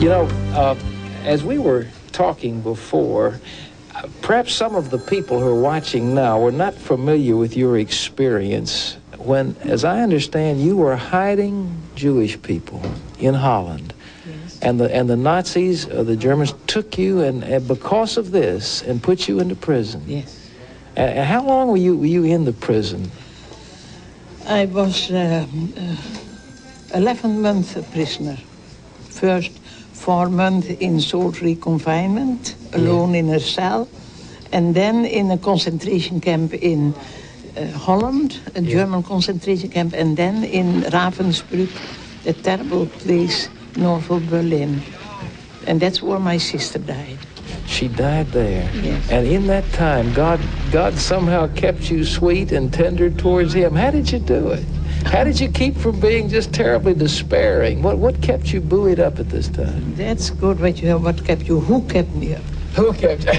You know, uh, as we were talking before, perhaps some of the people who are watching now were not familiar with your experience when, as I understand, you were hiding Jewish people in Holland. Yes. And the, and the Nazis, uh, the Germans, took you and, and because of this and put you into prison. Yes. And, and how long were you, were you in the prison? I was uh, uh, 11 months a prisoner. First four months in solitary confinement, alone in a cell. And then in a concentration camp in uh, Holland, a German concentration camp. And then in Ravensbrück, a terrible place north of Berlin. And that's where my sister died. She died there. Yes. And in that time, God, God somehow kept you sweet and tender towards Him. How did you do it? How did you keep from being just terribly despairing? What, what kept you buoyed up at this time? That's good what you have. What kept you? Who kept me up? Who kept you?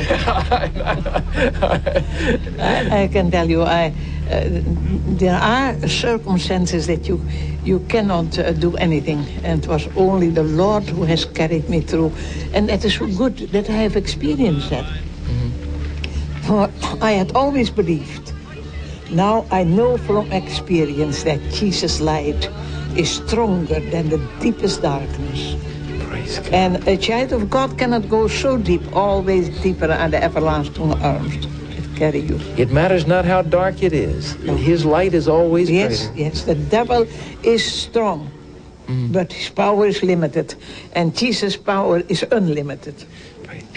I, I can tell you, I, uh, there are circumstances that you, you cannot uh, do anything. And it was only the Lord who has carried me through. And it is so good that I have experienced that. For I had always believed. Now I know from experience that Jesus' light is stronger than the deepest darkness. Praise God. And a child of God cannot go so deep, always deeper are the everlasting arms that carry you. It matters not how dark it is. And his light is always Yes, greater. yes, the devil is strong, mm. but his power is limited, and Jesus' power is unlimited.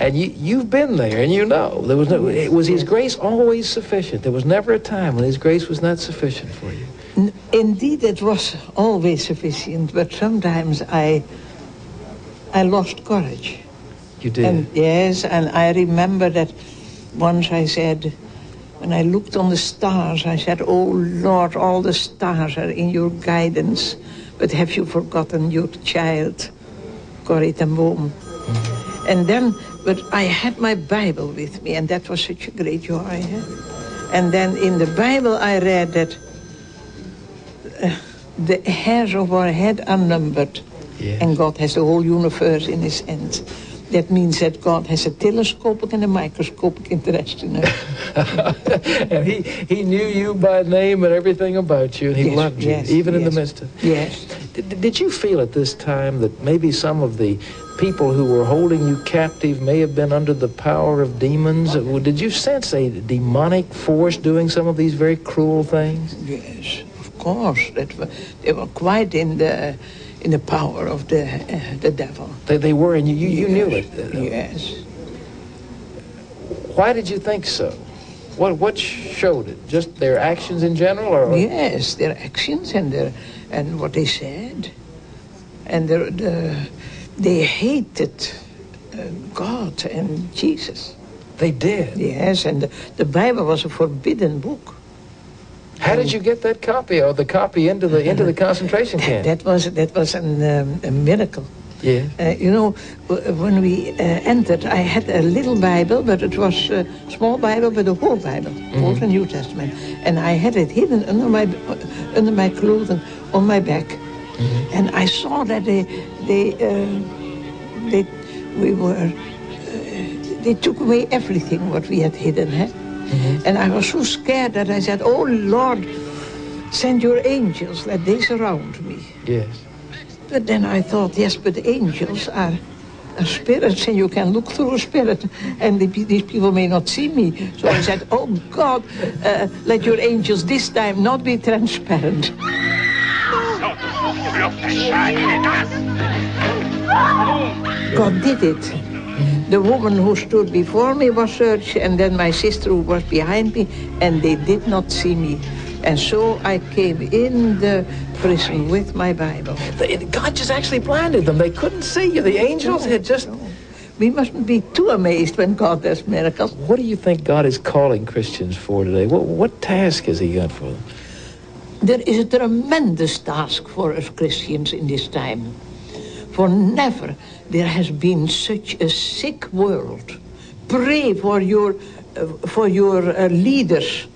And you, you've been there, and you know there was no. It was His grace always sufficient. There was never a time when His grace was not sufficient for you. Indeed, it was always sufficient, but sometimes I, I lost courage. You did. And yes, and I remember that once I said, when I looked on the stars, I said, Oh Lord, all the stars are in your guidance, but have you forgotten your child, Corrie ten Boom? Mm-hmm. And then, but I had my Bible with me, and that was such a great joy. eh? And then in the Bible, I read that uh, the hairs of our head are numbered. Yes. And God has the whole universe in his hands. That means that God has a telescopic and a microscopic interest in us. and he, he knew you by name and everything about you, and he Yes, loved you, yes, even in the midst of. Yes. Did, did you feel at this time that maybe some of the people who were holding you captive may have been under the power of demons? Did you sense a demonic force doing some of these very cruel things? Yes, of course. That were, they were quite in the in the power of the uh, the devil. They, they were, and you, you, you knew it. Yes, Yes. Why did you think so? What, what showed it? Just their actions in general? or Yes, their actions and their and what they said, and their, the they hated uh, God and Jesus. They did. Yes, and the, the Bible was a forbidden book. How did you get that copy or the copy into the into the concentration camp? That was that was an, um, a miracle. yeah. Uh, you know, when we uh, entered, I had a little Bible, but it was a small Bible, but a whole Bible, Old and New Testament, and I had it hidden under my under my clothing on my back, and I saw that they they uh, they we were uh, they took away everything what we had hidden, eh? and I was so scared that I said, "Oh Lord, send your angels that they surround me." Yes. But then I thought, yes, but angels are, are spirits, and you can look through a spirit, and the, these people may not see me. So I said, oh God, uh, let your angels this time not be transparent. God did it. The woman who stood before me was searched, and then my sister who was behind me, and they did not see me. And so I came in the prison with my Bible. God just actually blinded them. They couldn't see you. The angels had just. We mustn't be too amazed when God does miracles. What do you think God is calling Christians for today? What, what task has He got for them? There is a tremendous task for us Christians in this time. For never there has been such a sick world. Pray for your, uh, for your uh, leaders.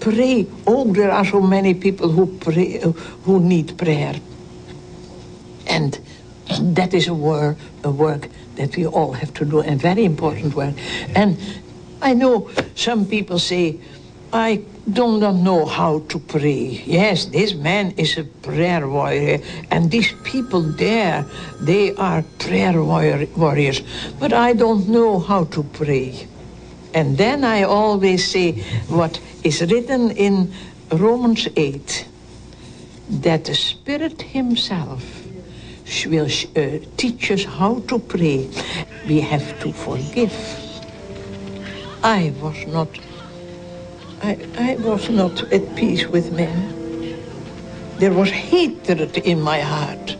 Pray. Oh, there are so many people who pray, uh, who need prayer. And that is a work, a work that we all have to do, and very important work. And I know some people say, I do not know how to pray. Yes, this man is a prayer warrior, and these people there, they are prayer warrior, warriors. But I don't know how to pray. And then I always say what is written in Romans 8 that the Spirit Himself will uh, teach us how to pray. We have to forgive. I was not I, I was not at peace with men. There was hatred in my heart.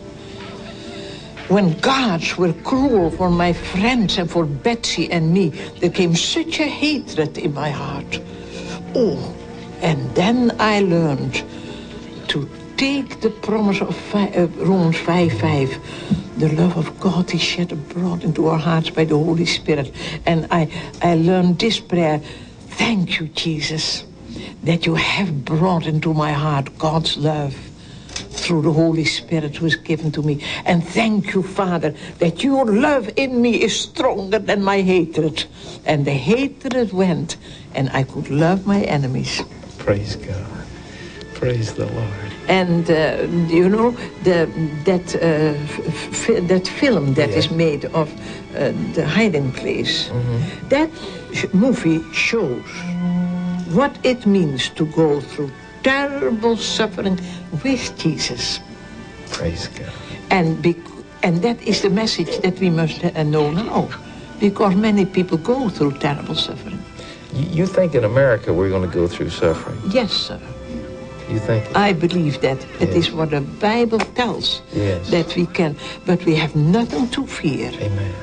When gods were cruel for my friends and for Betsie and me, there came such a hatred in my heart. Oh, and then I learned to take the promise of five, uh, Romans 5 5. The love of God is shed abroad into our hearts by the Holy Spirit. And I, I learned this prayer Thank you, Jesus, that you have brought into my heart God's love through the Holy Spirit who is given to me. And thank you, Father, that your love in me is stronger than my hatred. And the hatred went, and I could love my enemies. Praise God. Praise the Lord. And uh, you know the, that uh, f- that film that yeah. is made of uh, the hiding place. Mm-hmm. That movie shows what it means to go through terrible suffering with Jesus. Praise God. And, and that is the message that we must uh, know now, because many people go through terrible suffering. You think in America we're going to go through suffering? Yes, sir. You think? I believe that. Yes. It is what the Bible tells. Yes. That we can, but we have nothing to fear. Amen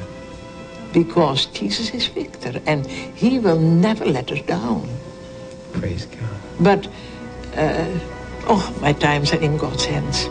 because Jesus is victor and he will never let us down. Praise God. But, uh, oh, my times are in God's hands.